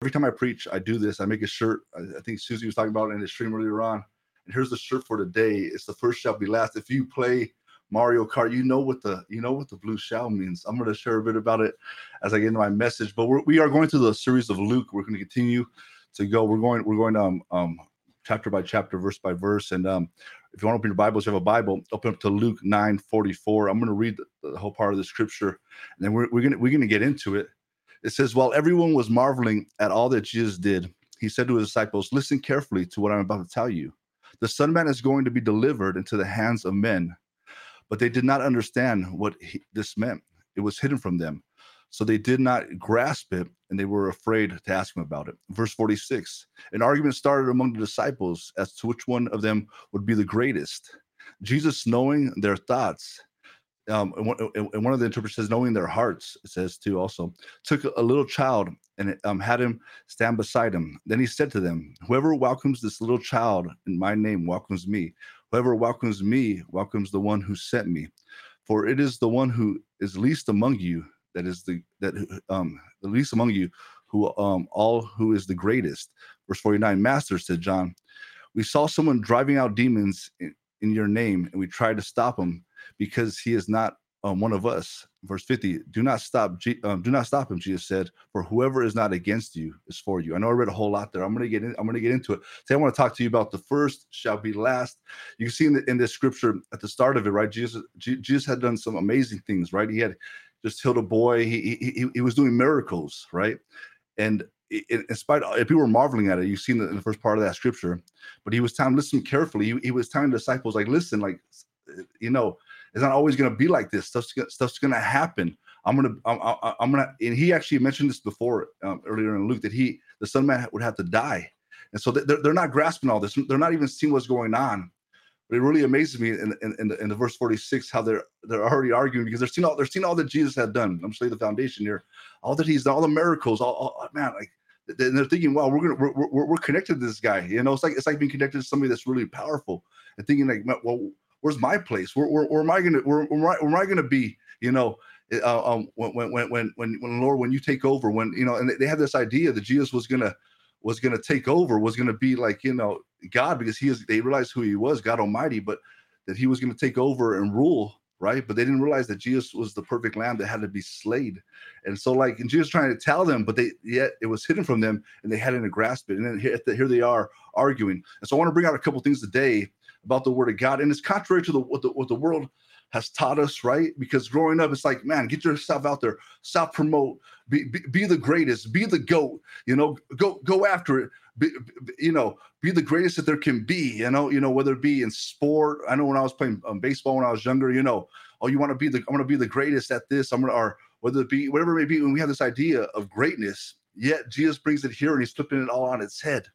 every time I preach, I do this. I make a shirt. I, I think Susie was talking about it in the stream earlier on. And here's the shirt for today. It's the first shall be last. If you play Mario Kart, you know what the you know what the blue shell means. I'm going to share a bit about it as I get into my message. But we're, we are going through the series of Luke. We're going to continue to go. We're going we're going um um chapter by chapter, verse by verse. And um, if you want to open your Bibles, you have a Bible, open up to Luke 9 44. I'm going to read the, the whole part of the scripture, and then we're, we're gonna we're gonna get into it. It says, While everyone was marveling at all that Jesus did, he said to his disciples, Listen carefully to what I'm about to tell you. The Son Man is going to be delivered into the hands of men. But they did not understand what he, this meant. It was hidden from them. So they did not grasp it and they were afraid to ask him about it. Verse 46 An argument started among the disciples as to which one of them would be the greatest. Jesus, knowing their thoughts, um, and, one, of the interpreters says, knowing their hearts, it says too also, took a little child and um, had him stand beside him. Then he said to them, Whoever welcomes this little child in my name welcomes me. Whoever welcomes me welcomes the one who sent me. For it is the one who is least among you that is the that um the least among you who um all who is the greatest. Verse 49, Master said John, we saw someone driving out demons in, in your name, and we tried to stop him because he is not um, one of us. Verse 50, do not stop, G- um, do not stop him, Jesus said, for whoever is not against you is for you. I know I read a whole lot there. I'm gonna get in, I'm gonna get into it. Today I want to talk to you about the first shall be last. You can see in, the, in this scripture at the start of it, right? Jesus, G- Jesus had done some amazing things, right? He had just healed a boy, he he, he was doing miracles, right? And in, spite of if people were marveling at it, you've seen in the first part of that scripture, but he was telling, listen carefully. He, he was telling the disciples, like, listen, like, you know, it's not always going to be like this. Stuff's stuff's going to happen. I'm gonna, I'm, I'm, gonna, and he actually mentioned this before um, earlier in Luke that he, the Son Man, would have to die, and so they're, they're not grasping all this. They're not even seeing what's going on. But it really amazes me in, in, in, the, in the verse 46 how they're they're already arguing because they're seeing all they're seeing all that Jesus had done. I'm saying the foundation here, all that he's done, all the miracles, all, all man, like And they're thinking, wow, we're gonna we're, we're, we're connected to this guy. You know, it's like it's like being connected to somebody that's really powerful and thinking like, well, where's my place? Where, where, where am I gonna where, where, am I gonna be? You know, uh, um, when when when when when Lord, when you take over, when you know, and they have this idea that Jesus was gonna was gonna take over, was gonna be like you know God because he is. They realized who he was, God Almighty, but that he was gonna take over and rule right? But they didn't realize that Jesus was the perfect lamb that had to be slayed. And so, like, and Jesus trying to tell them, but they yet it was hidden from them and they hadn't grasped it. And then here, here they are arguing. And so I want to bring out a couple things today about the word of God. And it's contrary to the what the, what the world has taught us, right? Because growing up, it's like, man, get yourself out there, self promote, be, be, be the greatest, be the goat, you know, go go after it, be, you know, be the greatest that there can be, you know, you know, whether it be in sport. I know when I was playing um, baseball when I was younger, you know, oh, you want to be the, I'm going to be the greatest at this. I'm going to, or whether it be whatever it may be. When we have this idea of greatness, yet Jesus brings it here and he's flipping it all on its head.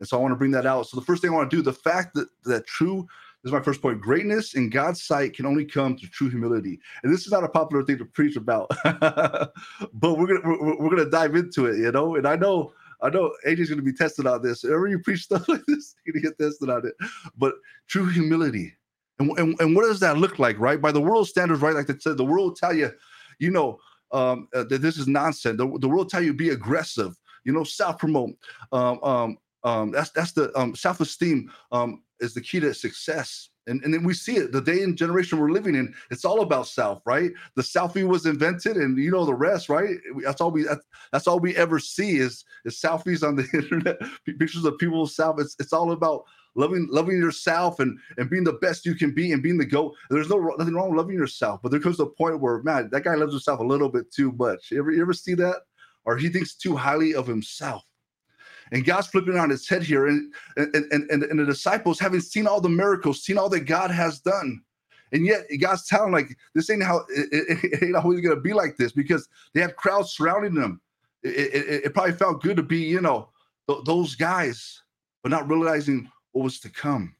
And so I want to bring that out. So the first thing I want to do, the fact that that true, this is my first point. Greatness in God's sight can only come through true humility. And this is not a popular thing to preach about, but we're gonna we're, we're, gonna dive into it, you know. And I know I know AJ's gonna be tested on this. Whenever you preach stuff like this, you're gonna get tested on it. But true humility. And, and, and what does that look like, right? By the world standards, right? Like they said, the world tell you, you know, um, uh, that this is nonsense. The, the world tell you be aggressive, you know, self promote, um, um, um, that's that's the um, self-esteem um, is the key to success. And, and then we see it the day and generation we're living in. It's all about self, right? The selfie was invented, and you know the rest, right? That's all we that's, that's all we ever see is is selfies on the internet, pictures of people's self. It's it's all about loving loving yourself and and being the best you can be and being the go. There's no nothing wrong with loving yourself, but there comes a point where man, that guy loves himself a little bit too much. You ever you ever see that? Or he thinks too highly of himself. And God's flipping on his head here. And, and, and, and, the disciples, having seen all the miracles, seen all that God has done, and yet God's telling like this ain't how it, it, ain't always gonna be like this because they have crowds surrounding them. It, it, it probably felt good to be, you know, th- those guys, but not realizing what was to come.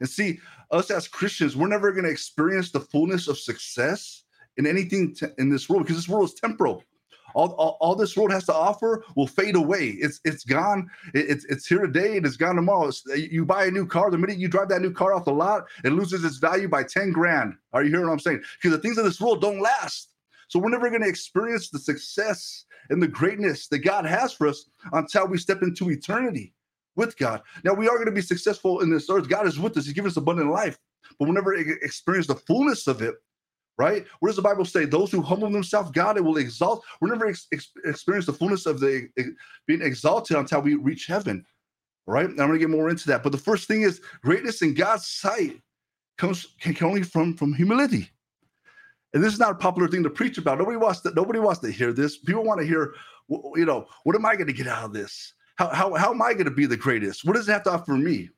And see, us as Christians, we're never gonna experience the fullness of success in anything t- in this world because this world is temporal. All, all, all, this world has to offer will fade away. It's it's gone. It, it's it's here today and it's gone tomorrow. It's, uh, you buy a new car, the minute you drive that new car off the lot, it loses its value by 10 grand. Are you hearing what I'm saying? Because the things of this world don't last. So we're never going to experience the success and the greatness that God has for us until we step into eternity with God. Now we are going to be successful in this earth. God is with us. He's given us abundant life, but we'll never experience the fullness of it. Right? What does the Bible say? Those who humble themselves, God it will exalt. We'll never ex- experience the fullness of the ex- being exalted until we reach heaven. Right? And I'm going to get more into that. But the first thing is greatness in God's sight comes can, can only from from humility. And this is not a popular thing to preach about. Nobody wants to. Nobody wants to hear this. People want to hear, you know, what am I going to get out of this? How how how am I going to be the greatest? What does it have to offer me?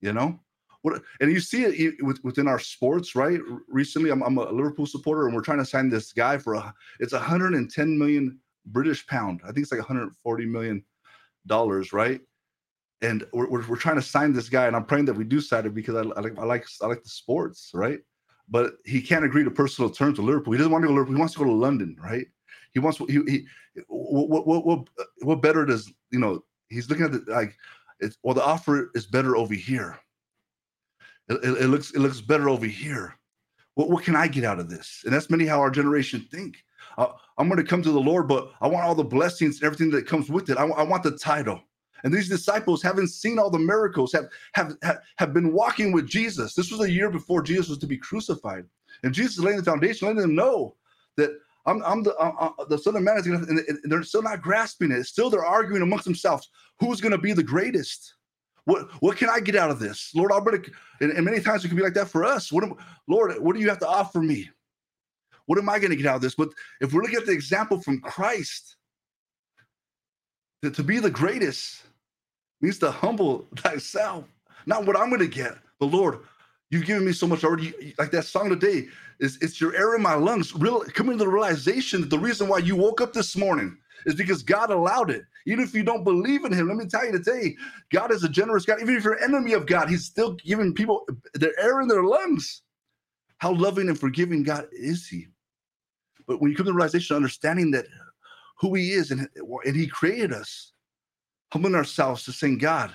You know, what? And you see it within our sports, right? Recently, I'm, I'm a Liverpool supporter, and we're trying to sign this guy for a. It's 110 million British pound. I think it's like 140 million dollars, right? and we're, we're, we're, trying to sign this guy and i'm praying that we do sign him because I, I, like i like i like the sports right but he can't agree to personal terms with liverpool he doesn't want to go to liverpool he wants to go to london right he wants he, he what, what what what better does you know he's looking at the like it's well the offer is better over here it, it, looks it looks better over here what, what can i get out of this and that's many how our generation think uh, i'm going to come to the lord but i want all the blessings and everything that comes with it I, I want the title and these disciples haven't seen all the miracles, have, have, have have been walking with Jesus. This was a year before Jesus was to be crucified. And Jesus laying the foundation, letting them know that I'm, I'm the I'm, the Son of Man and they're still not grasping it. Still, they're arguing amongst themselves who's going to be the greatest. What what can I get out of this, Lord? I'm to, and, and many times it can be like that for us. What, am, Lord, what do you have to offer me? What am I going to get out of this? But if we're looking at the example from Christ, that to be the greatest, means to humble thyself. Not what I'm going to get, but Lord, you've given me so much already. Like that song today is it's your air in my lungs. Real coming to the realization that the reason why you woke up this morning is because God allowed it. Even if you don't believe in Him, let me tell you today, God is a generous God. Even if you're an enemy of God, He's still giving people their air in their lungs. How loving and forgiving God is He? But when you come to realization, understanding that who He is and, and He created us, humbling ourselves to saying, God,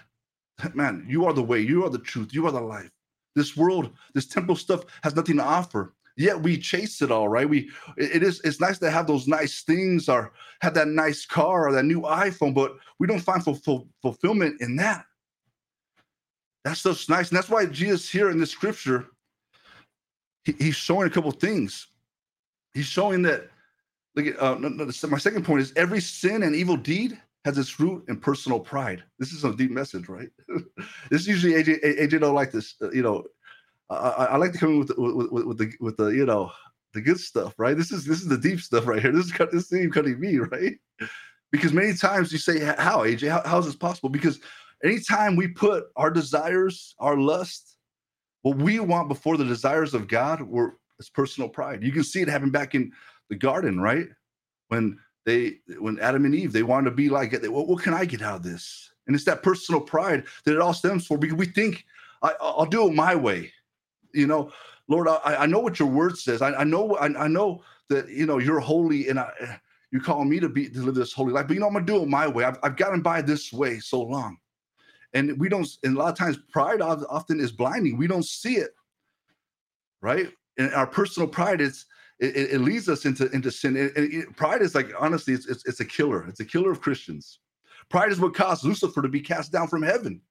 man, you are the way, you are the truth, you are the life. This world, this temple stuff has nothing to offer. Yet we chase it all, right? We it is it's nice to have those nice things or have that nice car or that new iPhone, but we don't find fulfill, fulfillment in that. That's just nice. And that's why Jesus here in this scripture, he, he's showing a couple things. He's showing that, look at, uh, no, no, my second point is every sin and evil deed has its root in personal pride. This is a deep message, right? this is usually AJ AJ don't like this. Uh, you know, I, I, like to come in with the, with, with, the with the you know the good stuff, right? This is this is the deep stuff right here. This is this is cutting me, right? Because many times you say, "How AJ? How, how is this possible?" Because anytime we put our desires, our lust, what we want before the desires of God, we're it's personal pride. You can see it happen back in the garden, right? When they when Adam and Eve they wanted to be like. What, what can I get out of this? And it's that personal pride that it all stems for because we think I, will do it my way. You know, Lord, I, I know what your word says. I, I know I, I, know that you know you're holy and I, you call me to be to live this holy life. But you know, I'm gonna do it my way. I've, I've gotten by this way so long, and we don't. And a lot of times, pride often is blinding. We don't see it, right? And our personal pride is it, it, leads us into into sin. It, it, pride is like honestly, it's, it's it's a killer. It's a killer of Christians. Pride is what caused Lucifer to be cast down from heaven.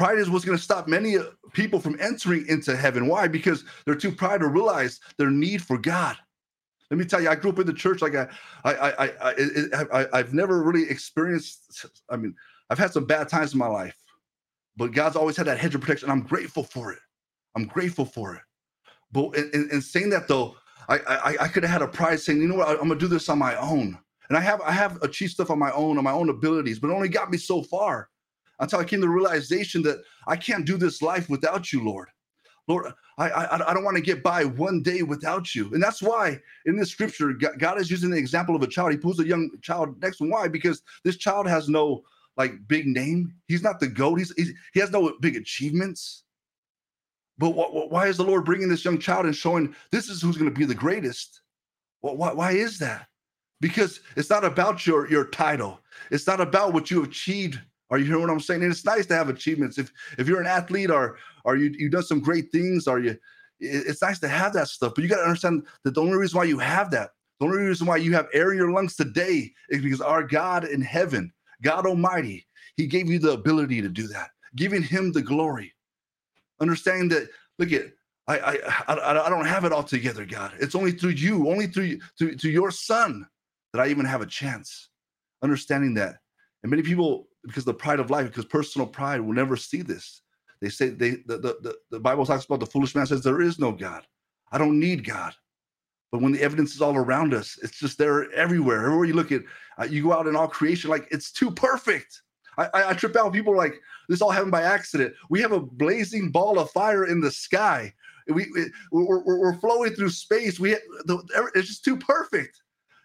Pride is what's going to stop many uh, people from entering into heaven. Why? Because they're too proud to realize their need for God. Let me tell you, I grew up in the church. Like I, I, I, I, I have never really experienced. I mean, I've had some bad times in my life, but God's always had that hedge of protection. I'm grateful for it. I'm grateful for it. But in, in, in saying that, though, I, I, I could have had a pride saying, you know what, I'm gonna do this on my own. And I have I have achieved stuff on my own, on my own abilities, but it only got me so far until I came to the realization that I can't do this life without you, Lord. Lord, I I, I don't want to get by one day without you. And that's why in this scripture, God is using the example of a child. He pulls a young child next to him. Why? Because this child has no like big name. He's not the goat. He's, he's he has no big achievements. But why is the Lord bringing this young child and showing this is who's going to be the greatest? Well, why, why is that? Because it's not about your, your title. It's not about what you achieved. Are you hearing what I'm saying? And it's nice to have achievements. If if you're an athlete or or you you've done some great things, or you it's nice to have that stuff, but you got to understand that the only reason why you have that, the only reason why you have air in your lungs today is because our God in heaven, God Almighty, He gave you the ability to do that, giving Him the glory. Understanding that, look at, I, I, I, I don't have it all together, God. It's only through you, only through, through, through your Son that I even have a chance. Understanding that. And many people, because the pride of life, because personal pride will never see this. They say they the, the, the, the Bible talks about the foolish man says there is no God. I don't need God. But when the evidence is all around us, it's just there everywhere. Everywhere you look at, uh, you go out in all creation, like it's too perfect. I, I, I trip out. People like this all happened by accident. We have a blazing ball of fire in the sky. We, we we're, we're, flowing through space. We the, it's just too perfect.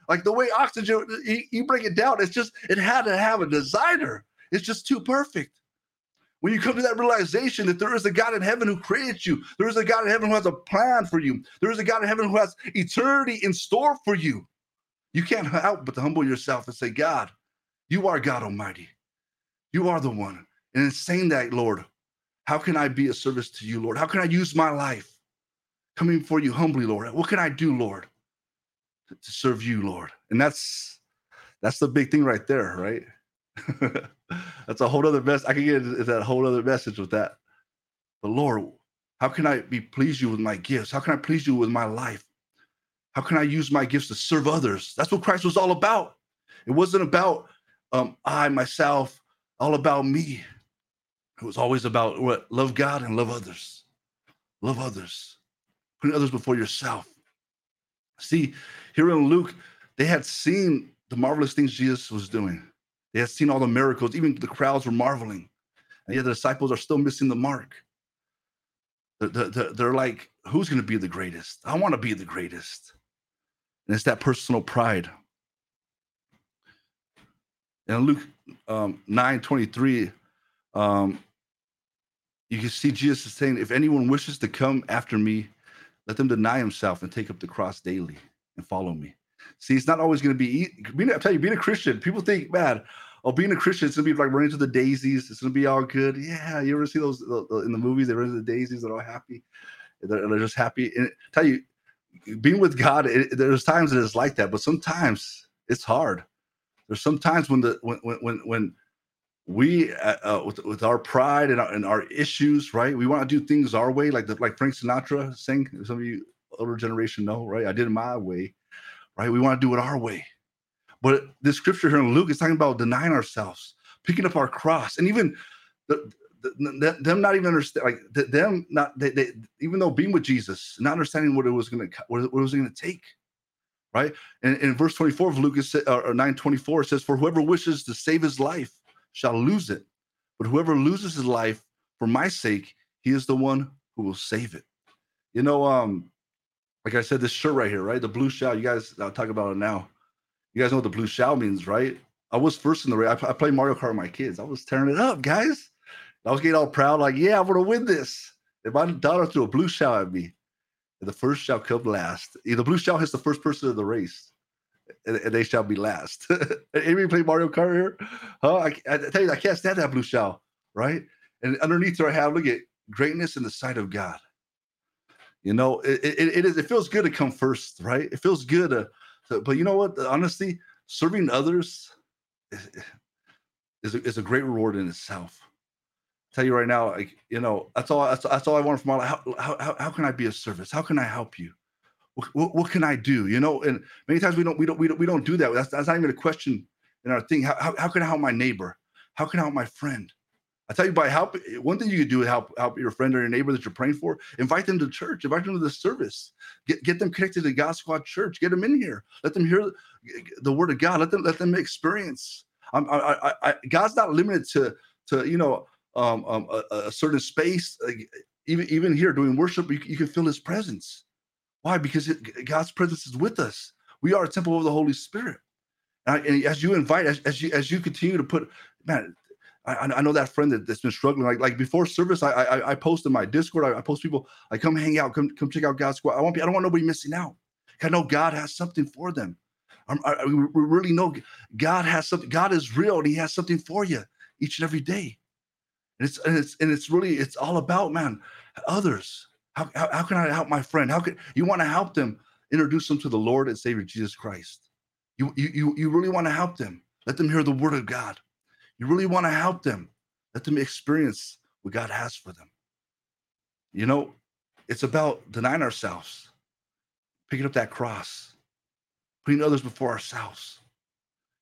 Like the way oxygen, you, you break it down, it's just it had to have a designer. It's just too perfect. When you come to that realization that there is a God in heaven who created you, there is a God in heaven who has a plan for you, there is a God in heaven who has eternity in store for you, you can't help but to humble yourself and say, God, you are God Almighty. You are the one. And in saying that, Lord, how can I be a service to you, Lord? How can I use my life coming for you humbly, Lord? What can I do, Lord, to, serve you, Lord? And that's that's the big thing right there, right? That's a whole other mess. I can get into that whole other message with that. But Lord, how can I be pleased you with my gifts? How can I please you with my life? How can I use my gifts to serve others? That's what Christ was all about. It wasn't about um, I myself, all about me. It was always about what love God and love others. Love others. Putting others before yourself. See, here in Luke, they had seen the marvelous things Jesus was doing. They had seen all the miracles. Even the crowds were marveling. And yet the disciples are still missing the mark. They're, like, who's going to be the greatest? I want to be the greatest. And it's that personal pride. In Luke um, 9 23, um, you can see Jesus is saying, if anyone wishes to come after me, let them deny himself and take up the cross daily and follow me. See, it's not always going to be. Being, I tell you, being a Christian, people think, man, oh, being a Christian, it's gonna be like running to the daisies. It's gonna be all good. Yeah, you ever see those in the movies? They run to the daisies. They're all happy. They're, they're just happy. And I tell you, being with God, it, there's times that it's like that, but sometimes it's hard. There's sometimes when the when when when we uh, uh, with, with our pride and our, and our issues, right? We want to do things our way, like the, like Frank Sinatra sang. Some of you older generation know, right? I did it my way, right? We want to do it our way. But the scripture here in Luke is talking about denying ourselves, picking up our cross, and even the, the, them not even understand, like them not they, they, even though being with Jesus, not understanding what it was going to what it was going to take, right? And in verse twenty four of Luke or nine twenty four it says, "For whoever wishes to save his life shall lose it, but whoever loses his life for my sake, he is the one who will save it." You know, um, like I said, this shirt right here, right? The blue shell. You guys, I'll talk about it now. You guys know what the blue shell means, right? I was first in the race. I, I played Mario Kart with my kids. I was tearing it up, guys. I was getting all proud, like, yeah, I'm gonna win this. And my daughter threw a blue shell at me. And the first shall come last. The blue shell hits the first person of the race. And, and they shall be last. Anybody play Mario Kart here? Huh? I, I, tell you, I can't stand that blue shell, right? And underneath there, I have look at greatness in the sight of God. You know, it, it, it is. It feels good to come first, right? It feels good to so, but you know what? Honestly, serving others is, is, a, is a great reward in itself. Tell you right now, like you know, that's all. That's, that's all I want from my life. How, how, how can I be a service? How can I help you? What, what, can I do? You know, and many times we don't we don't we don't, we don't do that. That's, that's not even a question in our thing. How, how, how can I help my neighbor? How can I help my friend? I tell you, by help, one thing you could do is help help your friend or your neighbor that you're praying for. Invite them to church. Invite them to the service. Get get them connected to God Squad Church. Get them in here. Let them hear the word of God. Let them let them experience. I'm, I, I, I, God's not limited to to you know um, um, a, a, certain space. Like even even here doing worship, you, you can feel His presence. Why? Because it, God's presence is with us. We are a temple of the Holy Spirit. And, and as you invite, as, as you as you continue to put, man, I, I know that friend that, that's been struggling. Like like before service, I I, I post in my Discord. I, I post people like come hang out, come come check out God's squad. I want I don't want nobody missing out. I know God has something for them. I, we really know God has something. God is real, and He has something for you each and every day. And it's and it's and it's really it's all about man others. How, how, how can I help my friend? How can you want to help them? Introduce them to the Lord and Savior Jesus Christ. You, you, you, really want to help them. Let them hear the word of God. You really want to help them. Let them experience what God has for them. You know, it's about denying ourselves, picking up that cross, putting others before ourselves.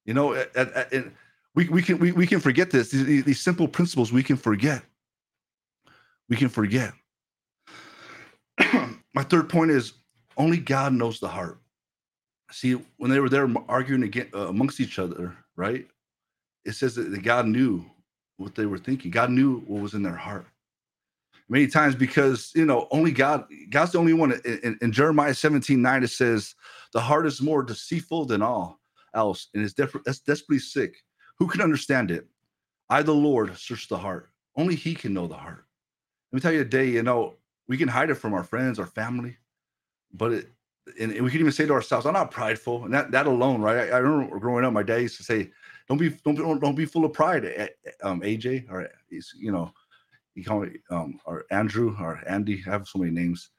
You know, and we, we can we, we can forget this. These, these simple principles we can forget. We can forget. My third point is only God knows the heart. See, when they were there arguing uh, amongst each other, right? It says that God knew what they were thinking. God knew what was in their heart. Many times, because you know, only God, God's the only one. In, in, in Jeremiah 17 9, it says, The heart is more deceitful than all else, and is that's desperately sick. Who can understand it? I, the Lord, search the heart. Only He can know the heart. Let me tell you today, you know, we can hide it from our friends, our family, but it, and we can even say to ourselves, "I'm not prideful," and that that alone, right? I, I remember growing up, my dad used to say, "Don't be don't don't, don't be full of pride." Um, AJ or you know, he called me um or Andrew or Andy. I have so many names,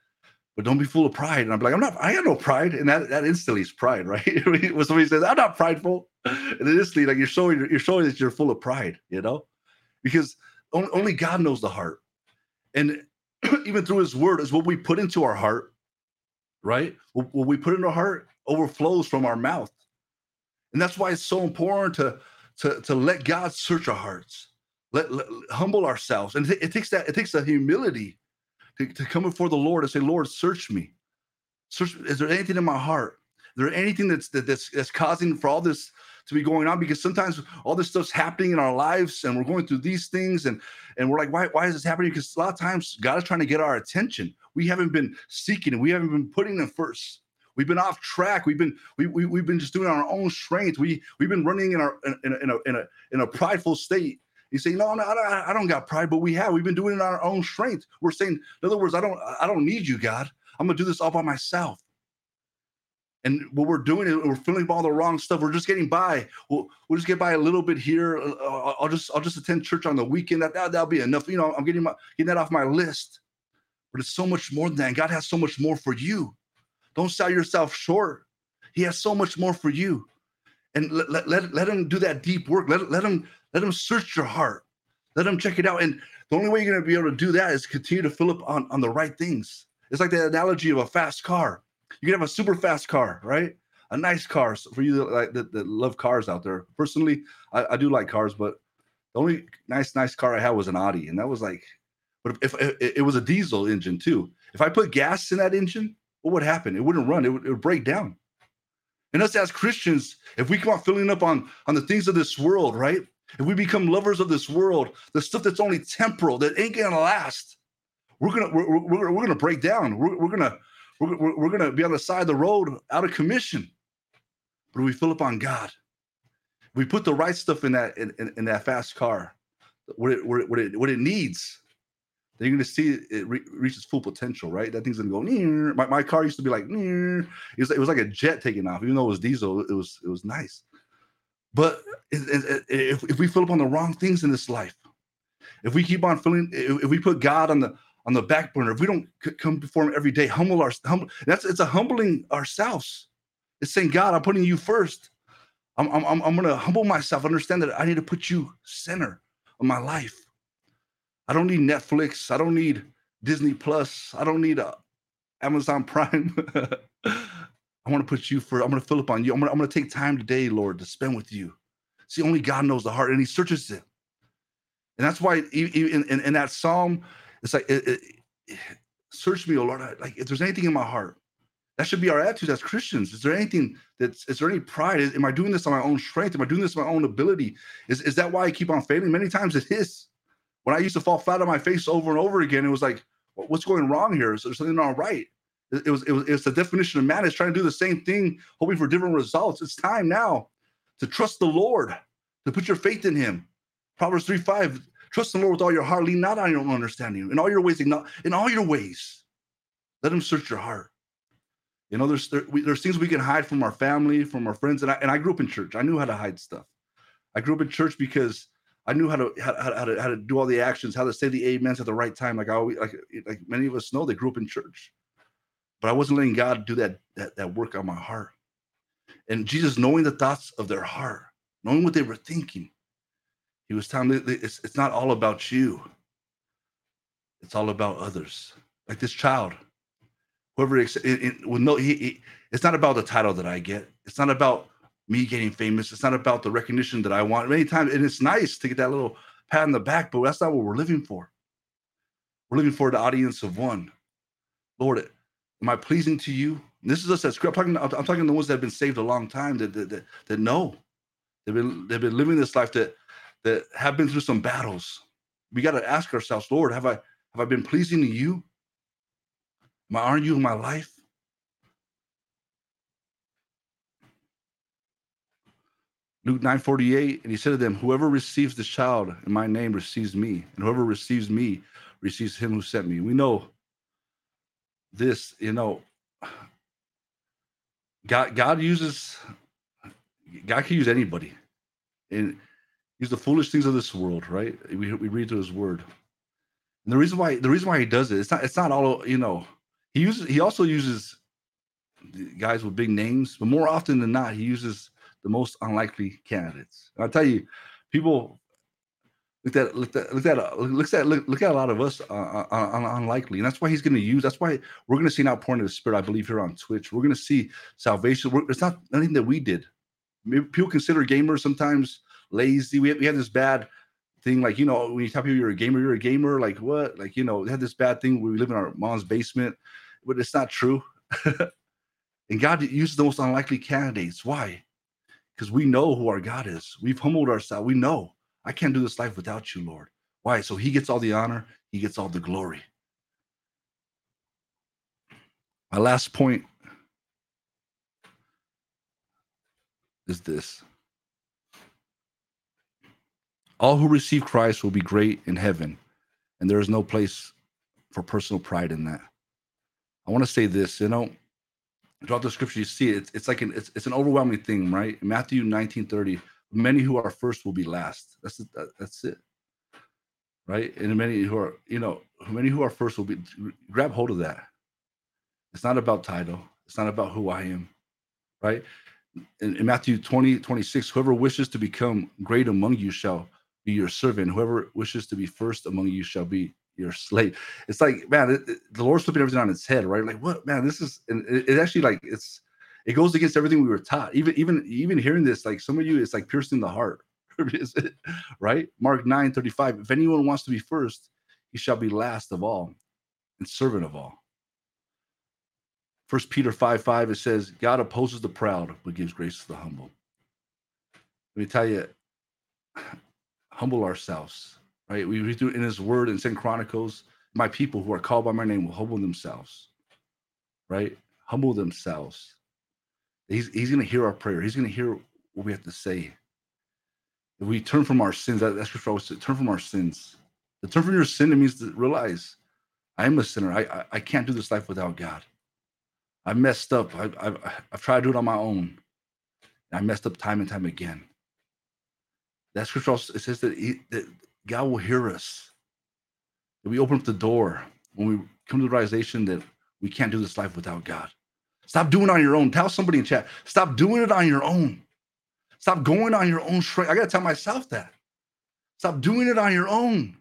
but don't be full of pride. And I'm like, I'm not. I got no pride, and that that instantly is pride, right? when somebody says, "I'm not prideful," and instantly, like you're showing you're showing that you're full of pride, you know, because only, only God knows the heart, and even through His Word is what we put into our heart right? What, we put in our heart overflows from our mouth. And that's why it's so important to, to, to let God search our hearts, let, let humble ourselves. And it, takes that, it takes the humility to, to come before the Lord and say, Lord, search me. Search, is there anything in my heart? Is there anything that's that, that's that's causing for all this to be going on because sometimes all this stuff's happening in our lives and we're going through these things and and we're like why, why is this happening because a lot of times god is trying to get our attention we haven't been seeking and we haven't been putting them first we've been off track we've been we, we, we've been just doing our own strength we we've been running in our in, in, a, in a in a prideful state you say, no, no, I don't got pride, but we have. We've been doing it on our own strength. We're saying, in other words, I don't, I don't need you, God. I'm gonna do this all by myself. And what we're doing is we're filling all the wrong stuff. We're just getting by. We'll, we'll just get by a little bit here. Uh, uh, I'll just I'll just attend church on the weekend. That, that that'll be enough. You know, I'm getting my getting that off my list. But it's so much more than that. God has so much more for you. Don't sell yourself short. He has so much more for you. And let, let, let, let him do that deep work. Let, let him let him search your heart. Let him check it out. And the only way you're going to be able to do that is continue to fill up on, on the right things. It's like the analogy of a fast car you can have a super fast car, right? A nice car for you that, like, that, that love cars out there. Personally, I, I, do like cars, but the only nice, nice car I had was an Audi, and that was like, but if, if, if it was a diesel engine too, if I put gas in that engine, what would happen? It wouldn't run. It would, it would break down. And us as Christians, if we come out filling up on on the things of this world, right? If we become lovers of this world, the stuff that's only temporal, that ain't gonna last, we're gonna we're, we're, we're gonna break down. We're, we're gonna we're, we're, we're going to be on the side of the road out of commission. But we fill up on God. We put the right stuff in that in, in, in that fast car, what it, what it, what it, needs. Then you're going to see it re- reach its full potential, right? That thing's going to go. Near. My, my car used to be like, near. It was it was like a jet taking off, even though it was diesel. It was it was nice. But if, if we fill up on the wrong things in this life, if we keep on filling, if we put God on the on the back burner, if we don't come before him every day, humble our humble, that's it's a humbling ourselves. It's saying, God, I'm putting you first. I'm I'm I'm gonna humble myself, understand that I need to put you center of my life. I don't need Netflix. I don't need Disney Plus. I don't need a uh, Amazon Prime. I want to put you for. I'm going to fill up on you. I'm going, to, I'm going to take time today, Lord, to spend with you. See, only God knows the heart, and He searches it. And that's why in, in, in that psalm, it's like, it, it, search me, oh Lord. Like, if there's anything in my heart, that should be our attitude as Christians. Is there anything that's, is there any pride? Is, am I doing this on my own strength? Am I doing this on my own ability? Is, is that why I keep on failing? Many times it is. When I used to fall flat on my face over and over again, it was like, what's going wrong here? Is there something not right? It, it was, it was, it's the definition of man is trying to do the same thing, hoping for different results. It's time now to trust the Lord, to put your faith in him. Proverbs 3 5 Trust the Lord with all your heart. Lean not on your own understanding. In all your ways, in all your ways, let Him search your heart. You know, there's there, we, there's things we can hide from our family, from our friends, and I and I grew up in church. I knew how to hide stuff. I grew up in church because I knew how to how, how, to how to do all the actions, how to say the amens at the right time. Like I always like like many of us know, they grew up in church, but I wasn't letting God do that that that work on my heart. And Jesus, knowing the thoughts of their heart, knowing what they were thinking, he was telling me it's it's not all about you. It's all about others. Like this child, whoever it, it, well, no, he, he, it's not about the title that I get. It's not about me getting famous. It's not about the recognition that I want. Many times, and it's nice to get that little pat on the back, but that's not what we're living for. We're living for the audience of one. Lord, am I pleasing to you? And this is us at script. I'm talking, I'm talking to the ones that have been saved a long time that that, that, that know. They've been they've been living this life that that have been through some battles. We got to ask ourselves, Lord, have I have I been pleasing to you? Am I honoring you in my life? Luke 9 48, and he said to them, Whoever receives the child in my name receives me, and whoever receives me receives him who sent me. We know this, you know, God God uses God can use anybody. And the foolish things of this world, right? We, we read through his word. And the reason why the reason why he does it, it's not it's not all, you know, he uses he also uses guys with big names, but more often than not, he uses the most unlikely candidates. And I'll tell you, people look at look at look at look at look, at a lot of us uh, uh, uh unlikely, and that's why he's going to use. That's why we're going to see an outpouring of the Spirit. I believe here on Twitch, we're going to see salvation. We're, it's not anything that we did. People consider gamers sometimes lazy. We we have this bad thing, like you know, when you tell people you're a gamer, you're a gamer. Like what? Like you know, we had this bad thing where we live in our mom's basement, but it's not true. and God uses the most unlikely candidates. Why? because we know who our God is. We've humbled ourselves. We know I can't do this life without you, Lord. Why? So he gets all the honor, he gets all the glory. My last point is this all who receive Christ will be great in heaven, and there is no place for personal pride in that. I want to say this, you know, throughout the scripture you see it, it's, it's like an it's, it's an overwhelming thing right? Matthew 19 30 many who are first will be last. That's it that's it right? And many who are you know many who are first will be grab hold of that. It's not about title. It's not about who i am right? In, in matthew 20 26 whoever wishes to become great among you shall be your servant whoever wishes to be first among you shall be your slave. It's like, man, it, it, the Lord's flipping everything on its head, right? Like, what, man? This is, and it, it, actually like it's, it goes against everything we were taught. Even, even, even hearing this, like some of you, it's like piercing the heart, right? Mark 9 35. If anyone wants to be first, he shall be last of all and servant of all. First Peter 5 5, it says, God opposes the proud, but gives grace to the humble. Let me tell you, humble ourselves right? We read through in his word in Second Chronicles, my people who are called by my name will humble themselves, right? Humble themselves. He's, he's going to hear our prayer. He's going to hear what we have to say. If we turn from our sins, that, that's what I was to turn from our sins. To turn from your sin, it means to realize I am a sinner. I, I, I can't do this life without God. I messed up. I, I, I've tried to do it on my own. I messed up time and time again. That scripture also says that, he, that God will hear us. If we open up the door, when we come to the realization that we can't do this life without God. Stop doing it on your own. Tell somebody in chat, stop doing it on your own. Stop going on your own strength. I got to tell myself that. Stop doing it on your own.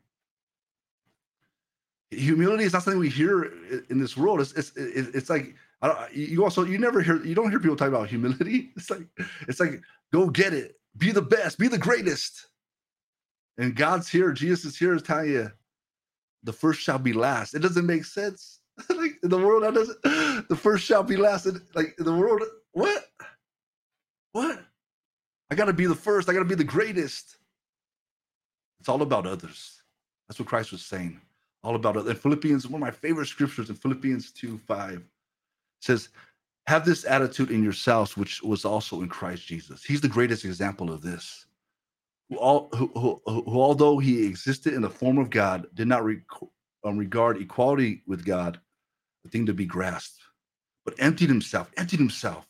Humility is not something we hear in this world. It's it's it's like you also you never hear you don't hear people talk about humility. It's like it's like go get it, be the best, be the greatest. And God's here, Jesus is here, is telling you the first shall be last. It doesn't make sense. like in the world, that doesn't the first shall be last. like in the world, what? What? I gotta be the first, I gotta be the greatest. It's all about others. That's what Christ was saying. All about it. In Philippians, one of my favorite scriptures in Philippians 2 5 says, Have this attitude in yourselves, which was also in Christ Jesus. He's the greatest example of this who, all, who, who, who, although he existed in the form of God, did not rec- um, regard equality with God a thing to be grasped, but emptied himself, emptied himself,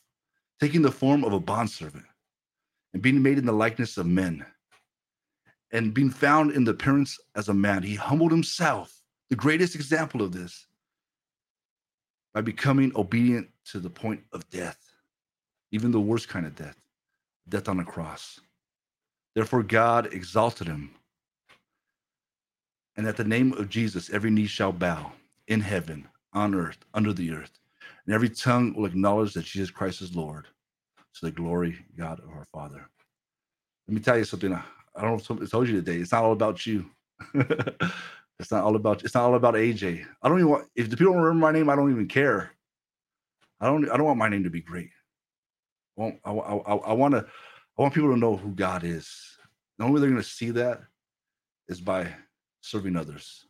taking the form of a bondservant and being made in the likeness of men. and being found in the appearance as a man, he humbled himself. The greatest example of this by becoming obedient to the point of death, even the worst kind of death, death on a cross. Therefore, God exalted him. And at the name of Jesus, every knee shall bow in heaven, on earth, under the earth, and every tongue will acknowledge that Jesus Christ is Lord to the glory, God of our Father. Let me tell you something. I don't know if I told you today. It's not all about you. it's not all about. It's not all about AJ. I don't even want. If the people don't remember my name, I don't even care. I don't. I don't want my name to be great. I want. I, I, I want to. I want people to know who God is. The only way they're going to see that is by serving others,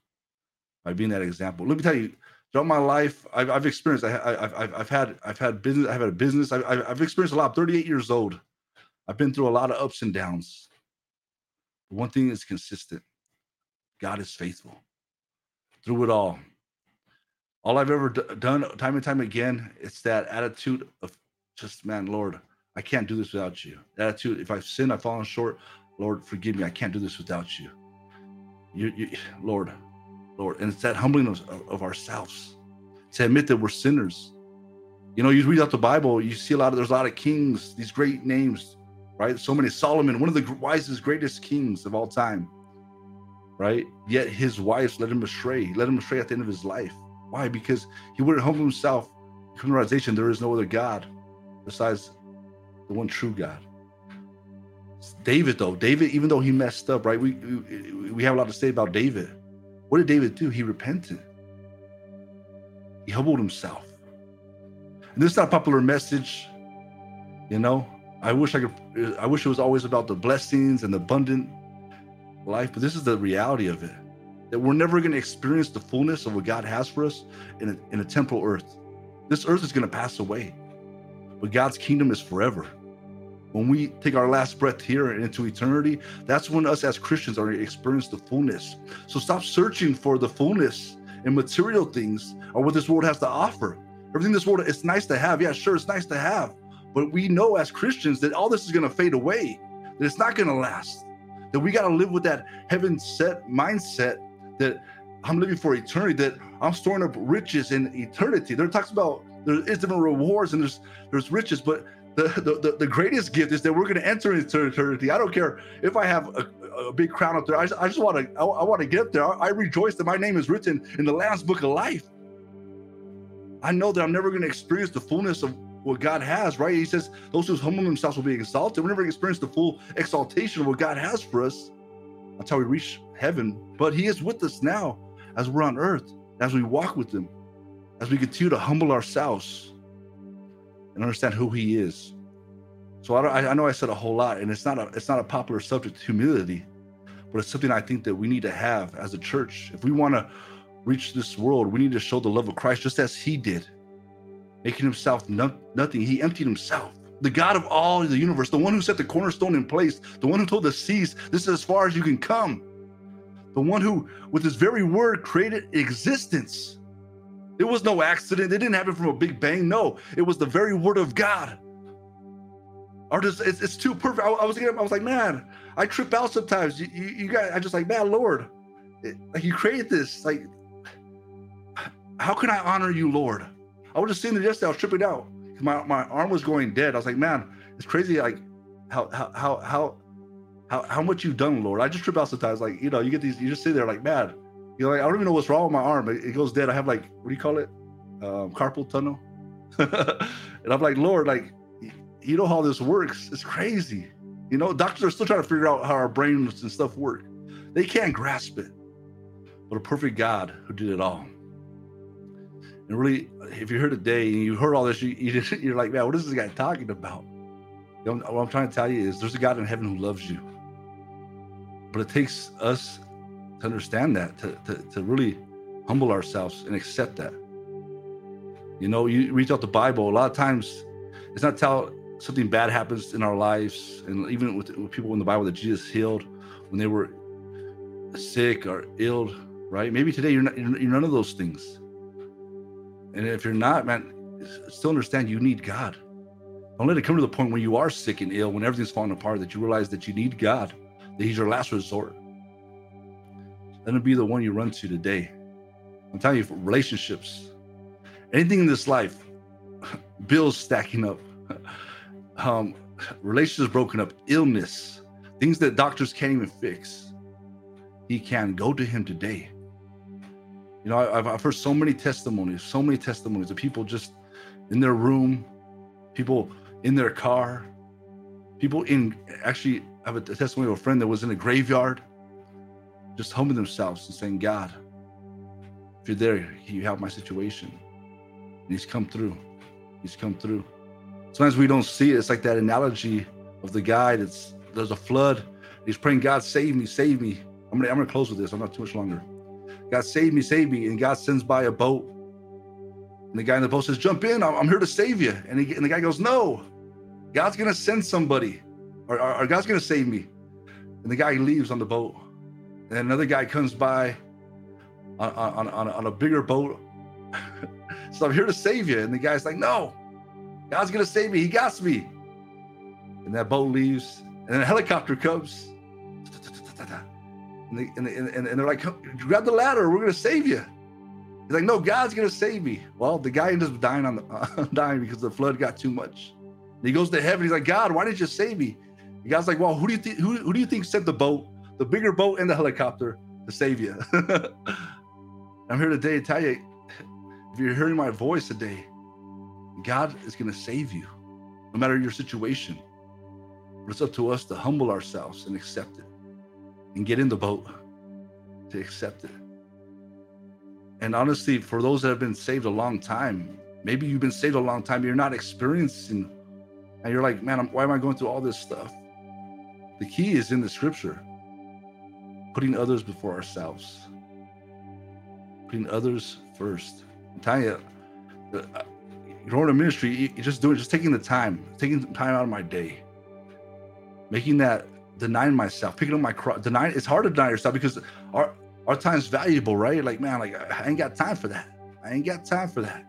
by being that example. Let me tell you, throughout my life, I've, I've experienced. I, have I've, had. I've had business. I've had a business. I've, I've experienced a lot. I'm 38 years old. I've been through a lot of ups and downs. But one thing is consistent God is faithful through it all. All I've ever d- done, time and time again, it's that attitude of just, man, Lord, I can't do this without you. Attitude, if I've sinned, I've fallen short, Lord, forgive me. I can't do this without you. You, you Lord, Lord. And it's that humbling of, of ourselves to admit that we're sinners. You know, you read out the Bible, you see a lot of, there's a lot of kings, these great names, right? So many. Solomon, one of the wisest, greatest kings of all time, right? Yet his wives led him astray, he led him astray at the end of his life. Why? Because he wouldn't humble himself, come to realization there is no other God besides the one true God. David, though, David, even though he messed up, right? We, we we have a lot to say about David. What did David do? He repented. He humbled himself. And this is not a popular message, you know. I wish I could. I wish it was always about the blessings and the abundant life, but this is the reality of it. That we're never going to experience the fullness of what God has for us in a, in a temporal earth. This earth is going to pass away, but God's kingdom is forever. When we take our last breath here and into eternity, that's when us as Christians are going to experience the fullness. So stop searching for the fullness in material things or what this world has to offer. Everything this world, it's nice to have. Yeah, sure, it's nice to have. But we know as Christians that all this is going to fade away, that it's not going to last, that we got to live with that heaven set mindset that I'm living for eternity, that I'm storing up riches in eternity. There talks about there is different rewards and there's there's riches, but the, the, the greatest gift is that we're going to enter into eternity. I don't care if I have a, a big crown up there. I just, I just want to I, I want to get there. I, I rejoice that my name is written in the Lamb's book of life. I know that I'm never going to experience the fullness of what God has, right? He says, Those who humble themselves will be exalted. we never experience the full exaltation of what God has for us. until we reach heaven. But He is with us now as we're on earth, as we walk with Him, as we continue to humble ourselves and understand who He is. So I, I know I said a whole lot, and it's not a it's not a popular subject, humility, but it's something I think that we need to have as a church. If we want to reach this world, we need to show the love of Christ just as He did making himself no, nothing. He emptied himself. The God of all the universe, the one who set the cornerstone in place, the one who told the seas, This is as far as you can come. The one who, with his very word, created existence. It was no accident. It didn't happen from a big bang. No, it was the very word of God. Artists, it's, it's too perfect. I, I was I was like, man, I trip out sometimes. You, you, you guys, I just like, man, Lord, it, like you created this. Like, how can I honor you, Lord? I was just sitting there yesterday. I was tripping out. My my arm was going dead. I was like, man, it's crazy. Like how how how how how, much you've done, Lord. I just trip out sometimes. Like you know, you get these. You just sit there like, man. You're like, I don't even know what's wrong with my arm. It, it goes dead. I have like, what do you call it? Um, carpal tunnel. and I'm like, Lord, like, you know how this works. It's crazy. You know, doctors are still trying to figure out how our brains and stuff work. They can't grasp it. But a perfect God who did it all. And really, if you're here today and you heard all this, you, you you're like, man, what is this guy talking about? You know, what I'm trying to tell you is there's a God in heaven who loves you. But it takes us to understand that, to, to, to really humble ourselves and accept that. You know, you reach out the Bible, a lot of times it's not tell something bad happens in our lives. And even with, with people in the Bible that Jesus healed when they were sick or ill, right? Maybe today you're, not, you're none of those things and if you're not, man, still understand you need God. Don't let it come to the point where you are sick and ill, when everything's falling apart, that you realize that you need God that he's your last resort. Let him be the one you run to today. I'm telling you, relationships, anything in this life, bills stacking up, um, relationships broken up, illness, things that doctors can't even fix. He can go to him today. You know, I've, I've heard so many testimonies, so many testimonies of people just in their room, people in their car, people in actually I have a testimony of a friend that was in a graveyard, just humbling themselves and saying, God, if you're there, you help my situation. And he's come through. He's come through. Sometimes we don't see it. It's like that analogy of the guy that's there's a flood. He's praying, God, save me, save me. I'm gonna I'm gonna close with this. I'm not too much longer. God, save me, save me. And God sends by a boat. And the guy in the boat says, Jump in, I'm, I'm here to save you. And, he, and the guy goes, No, God's gonna send somebody, or, or, or God's gonna save me. And the guy leaves on the boat. And another guy comes by on, on, on, on a bigger boat. so I'm here to save you. And the guy's like, No, God's gonna save me. He got me. And that boat leaves, and then a helicopter comes. And, they, and, and, and they're like, grab the ladder, we're gonna save you. He's like, no, God's gonna save me. Well, the guy ends up dying on the uh, dying because the flood got too much. And he goes to heaven. He's like, God, why didn't you save me? The God's like, well, who do you think who, who do you think sent the boat, the bigger boat and the helicopter to save you? I'm here today to tell you, if you're hearing my voice today, God is gonna save you, no matter your situation. But it's up to us to humble ourselves and accept it and get in the boat to accept it. And honestly, for those that have been saved a long time, maybe you've been saved a long time, you're not experiencing, and you're like, man, why am I going through all this stuff? The key is in the scripture putting others before ourselves, putting others first. I'm telling you, uh, growing a ministry, you just doing, just taking the time, taking some time out of my day, making that denying myself, picking up my cross, denying. It's hard to deny yourself because our our time's valuable, right? Like man, like I ain't got time for that. I ain't got time for that.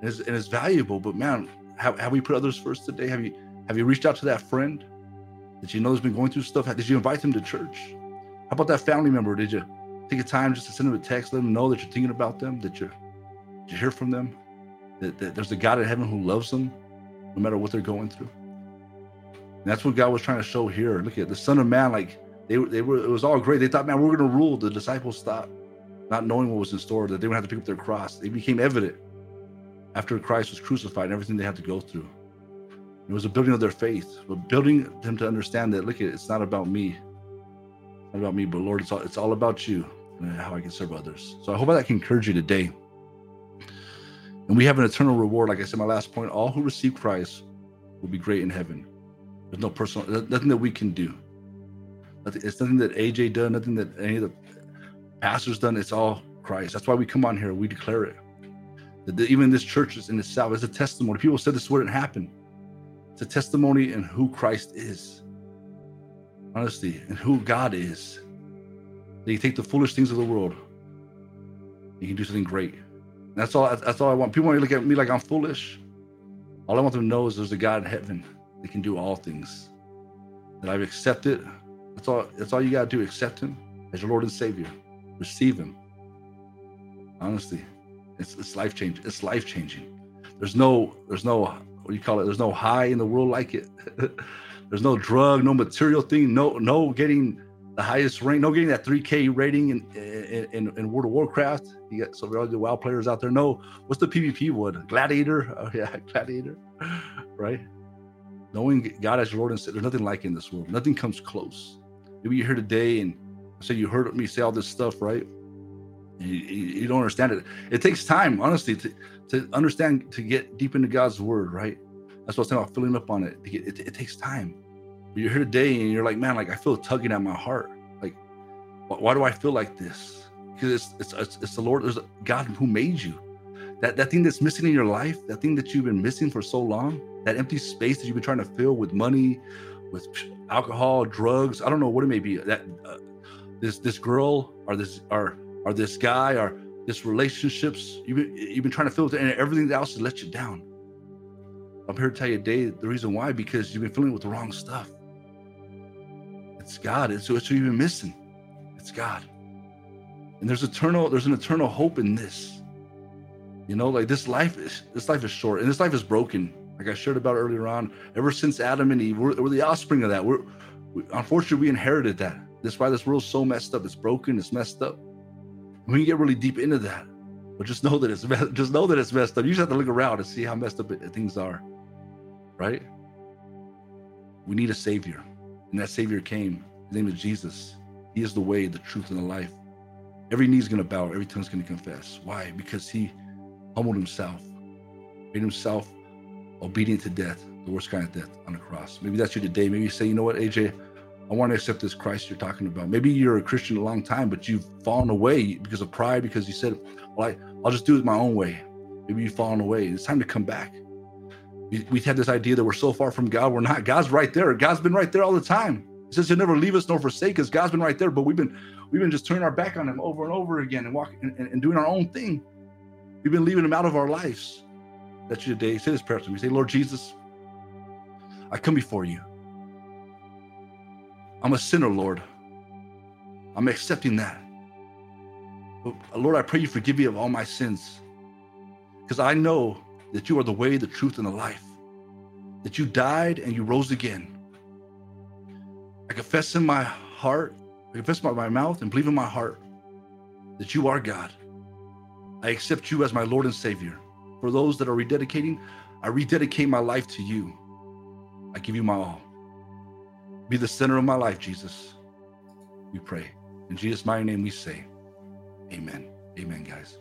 And it's, and it's valuable, but man, have, have we put others first today? Have you have you reached out to that friend that you know has been going through stuff? Did you invite them to church? How about that family member? Did you take a time just to send them a text, let them know that you're thinking about them, that you're you hear from them, that, that there's a God in heaven who loves them, no matter what they're going through. And that's what God was trying to show here. Look at the Son of Man, like they they were. It was all great. They thought, man, we're going to rule. The disciples stopped, not knowing what was in store. That they would have to pick up their cross. They became evident after Christ was crucified and everything they had to go through. It was a building of their faith, but building them to understand that look, at it's not about me, not about me, but Lord, it's all it's all about you and how I can serve others. So I hope that can encourage you today. And we have an eternal reward. Like I said, my last point: all who receive Christ will be great in heaven. There's no personal, nothing that we can do. It's nothing that AJ done, nothing that any of the pastors done. It's all Christ. That's why we come on here. We declare it. That even this church is in itself is a testimony. People said this wouldn't happen. It's a testimony in who Christ is. Honestly, and who God is. That you take the foolish things of the world. You can do something great. And that's all. That's all I want. People want to look at me like I'm foolish. All I want them to know is there's a God in heaven that can do all things. That I've accepted. That's all. That's all you gotta do. Accept Him as your Lord and Savior. Receive Him. Honestly, it's it's life changing. It's life changing. There's no. There's no. What do you call it? There's no high in the world like it. there's no drug, no material thing, no no getting the highest rank, no getting that 3K rating in in, in, in World of Warcraft. You got so all the WoW players out there No, what's the PvP wood? Gladiator. Oh yeah, Gladiator. right? Knowing God as your Lord and Savior, there's nothing like in this world. Nothing comes close. Maybe you're here today and say you heard me say all this stuff, right? You, you, don't understand it. It takes time, honestly, to, to understand, to get deep into God's word, right? That's what I'm saying about filling up on it. It, it, it takes time. But you're here today and you're like, man, like I feel tugging at my heart. Like, why, why do I feel like this? Because it's, it's, it's, it's the Lord, there's God who made you. That, that thing that's missing in your life, that thing that you've been missing for so long, that empty space that you've been trying to fill with money, with alcohol, drugs. I don't know what it may be. That uh, this this girl or this or or this guy or this relationships you've been, you've been trying to fill it, and everything else has let you down. I'm here to tell you today the reason why because you've been filling with the wrong stuff. It's God. It's what you've been missing. It's God. And there's eternal, there's an eternal hope in this. You know, like this life is this life is short and this life is broken. Like I shared about earlier on, ever since Adam and Eve, we're, we're the offspring of that. We're we, unfortunately we inherited that. That's why this world's so messed up. It's broken. It's messed up. We can get really deep into that, but just know that it's just know that it's messed up. You just have to look around and see how messed up things are, right? We need a savior, and that savior came. His name is Jesus. He is the way, the truth, and the life. Every knee's gonna bow. Every tongue's gonna confess. Why? Because he humbled himself, made himself obedient to death, the worst kind of death on the cross. Maybe that's you today. Maybe you say, you know what, AJ, I want to accept this Christ you're talking about. Maybe you're a Christian a long time, but you've fallen away because of pride, because you said, well, I, I'll just do it my own way. Maybe you've fallen away. It's time to come back. We, we've had this idea that we're so far from God. We're not. God's right there. God's been right there all the time. He says he'll never leave us nor forsake us. God's been right there, but we've been we've been just turning our back on him over and over again and walking and, and doing our own thing. We've been leaving him out of our lives. That's you today. Say this prayer to me. Say, Lord Jesus, I come before you. I'm a sinner, Lord. I'm accepting that. But uh, Lord, I pray you forgive me of all my sins. Because I know that you are the way, the truth, and the life. That you died and you rose again. I confess in my heart, I confess by my mouth and believe in my heart that you are God. I accept you as my Lord and Savior. For those that are rededicating, I rededicate my life to you. I give you my all. Be the center of my life, Jesus. We pray. In Jesus' mighty name we say, Amen. Amen, guys.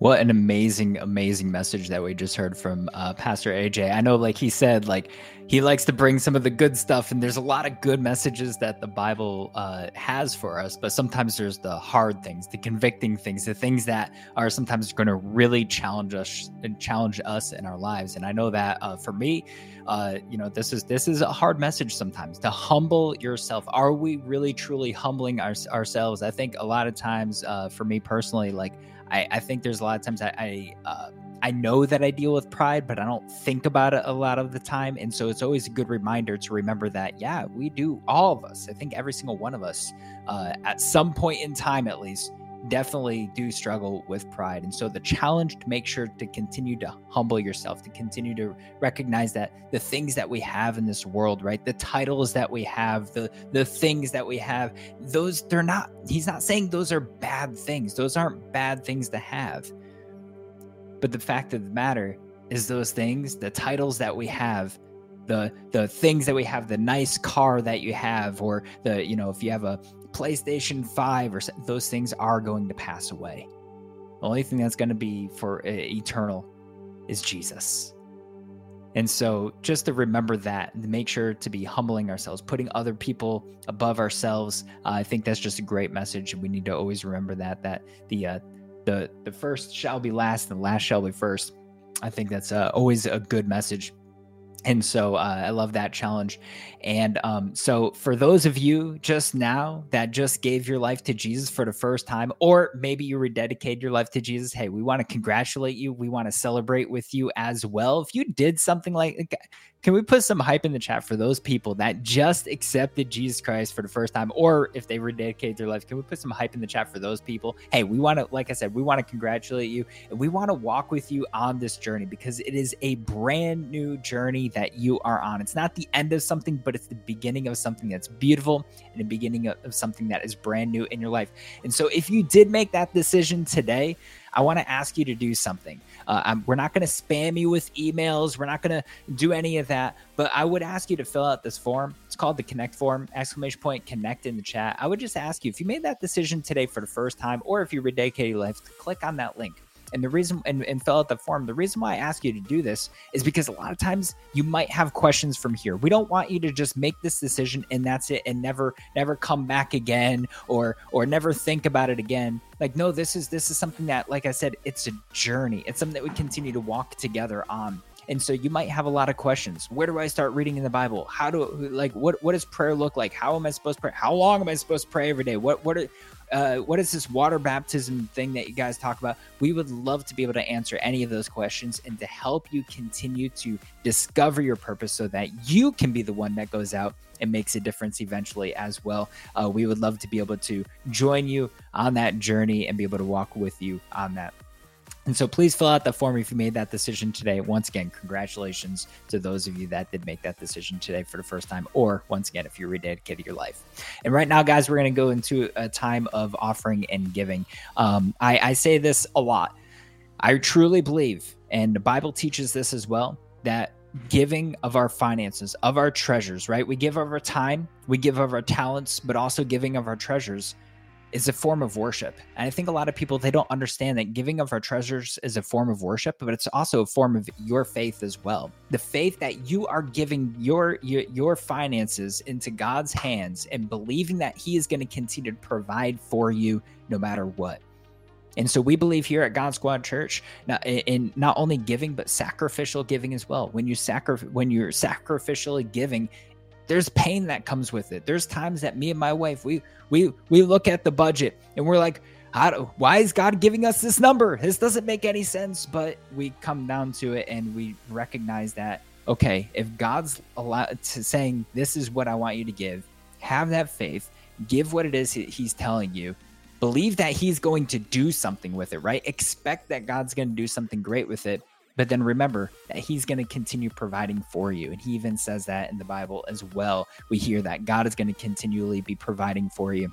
What an amazing, amazing message that we just heard from uh, Pastor AJ. I know, like he said, like he likes to bring some of the good stuff, and there's a lot of good messages that the Bible uh, has for us. But sometimes there's the hard things, the convicting things, the things that are sometimes going to really challenge us and challenge us in our lives. And I know that uh, for me, uh, you know, this is this is a hard message sometimes to humble yourself. Are we really truly humbling our, ourselves? I think a lot of times, uh, for me personally, like I, I think there's a lot of times I I, uh, I know that I deal with pride, but I don't think about it a lot of the time. And so it's always a good reminder to remember that, yeah, we do, all of us. I think every single one of us, uh, at some point in time at least, definitely do struggle with pride. And so the challenge to make sure to continue to humble yourself, to continue to recognize that the things that we have in this world, right? The titles that we have, the the things that we have, those they're not he's not saying those are bad things. Those aren't bad things to have. But the fact of the matter is those things, the titles that we have, the the things that we have, the nice car that you have or the you know, if you have a PlayStation 5 or those things are going to pass away. The only thing that's going to be for eternal is Jesus. And so just to remember that and make sure to be humbling ourselves, putting other people above ourselves. Uh, I think that's just a great message. We need to always remember that, that the, uh, the, the first shall be last and the last shall be first. I think that's uh, always a good message and so uh, I love that challenge. And um, so, for those of you just now that just gave your life to Jesus for the first time, or maybe you rededicated your life to Jesus, hey, we want to congratulate you. We want to celebrate with you as well. If you did something like, can we put some hype in the chat for those people that just accepted Jesus Christ for the first time, or if they rededicated their life? Can we put some hype in the chat for those people? Hey, we want to, like I said, we want to congratulate you and we want to walk with you on this journey because it is a brand new journey that you are on. It's not the end of something, but it's the beginning of something that's beautiful and the beginning of, of something that is brand new in your life. And so, if you did make that decision today, I want to ask you to do something. Uh, we're not going to spam you with emails. We're not going to do any of that. But I would ask you to fill out this form. It's called the Connect form, exclamation point, connect in the chat. I would just ask you if you made that decision today for the first time, or if you rededicated your life, click on that link. And the reason and, and fill out the form, the reason why I ask you to do this is because a lot of times you might have questions from here. We don't want you to just make this decision and that's it and never never come back again or or never think about it again. Like no, this is this is something that like I said, it's a journey. It's something that we continue to walk together on. And so you might have a lot of questions. Where do I start reading in the Bible? How do like what what does prayer look like? How am I supposed to pray? How long am I supposed to pray every day? What what are uh, what is this water baptism thing that you guys talk about? We would love to be able to answer any of those questions and to help you continue to discover your purpose so that you can be the one that goes out and makes a difference eventually as well. Uh, we would love to be able to join you on that journey and be able to walk with you on that. And so please fill out the form if you made that decision today. Once again, congratulations to those of you that did make that decision today for the first time, or once again, if you're rededicated your life. And right now, guys, we're going to go into a time of offering and giving. Um, I, I say this a lot. I truly believe, and the Bible teaches this as well, that giving of our finances, of our treasures, right? We give of our time, we give of our talents, but also giving of our treasures is a form of worship. And I think a lot of people they don't understand that giving of our treasures is a form of worship, but it's also a form of your faith as well. The faith that you are giving your your, your finances into God's hands and believing that he is going to continue to provide for you no matter what. And so we believe here at God Squad Church in not only giving but sacrificial giving as well. When you sacri- when you're sacrificially giving, there's pain that comes with it. There's times that me and my wife we we we look at the budget and we're like, how why is God giving us this number? This doesn't make any sense. But we come down to it and we recognize that okay, if God's allowed to saying this is what I want you to give, have that faith, give what it is He's telling you. Believe that he's going to do something with it, right? Expect that God's going to do something great with it but then remember that he's going to continue providing for you. And he even says that in the Bible as well. We hear that God is going to continually be providing for you.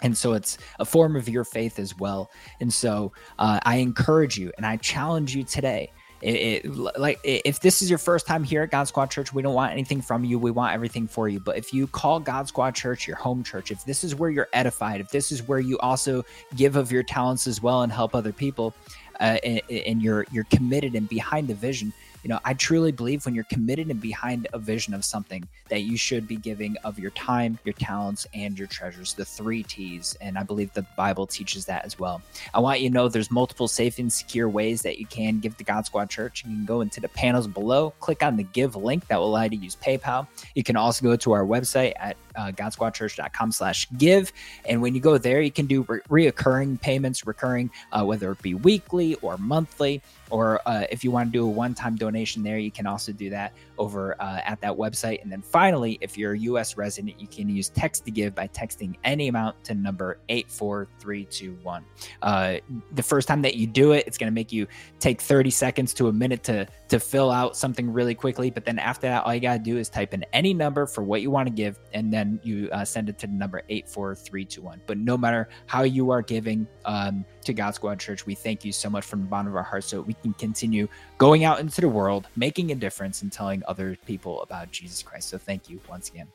And so it's a form of your faith as well. And so uh, I encourage you and I challenge you today. It, it, like if this is your first time here at God Squad Church, we don't want anything from you. We want everything for you. But if you call God Squad Church your home church, if this is where you're edified, if this is where you also give of your talents as well and help other people, uh, and, and you're you're committed and behind the vision you know i truly believe when you're committed and behind a vision of something that you should be giving of your time your talents and your treasures the three t's and i believe the bible teaches that as well. I want you to know there's multiple safe and secure ways that you can give to god squad church. You can go into the panels below click on the give link that will allow you to use paypal. You can also go to our website at uh, godsquadchurch.com slash give. And when you go there, you can do re- reoccurring payments, recurring, uh, whether it be weekly or monthly, or uh, if you want to do a one time donation there, you can also do that over uh, at that website. And then finally, if you're a US resident, you can use text to give by texting any amount to number 84321. Uh, the first time that you do it, it's going to make you take 30 seconds to a minute to, to fill out something really quickly. But then after that, all you got to do is type in any number for what you want to give, and then you uh, send it to the number 84321. But no matter how you are giving um, to God Squad Church, we thank you so much from the bottom of our hearts so we can continue going out into the world, making a difference, and telling other people about Jesus Christ. So thank you once again.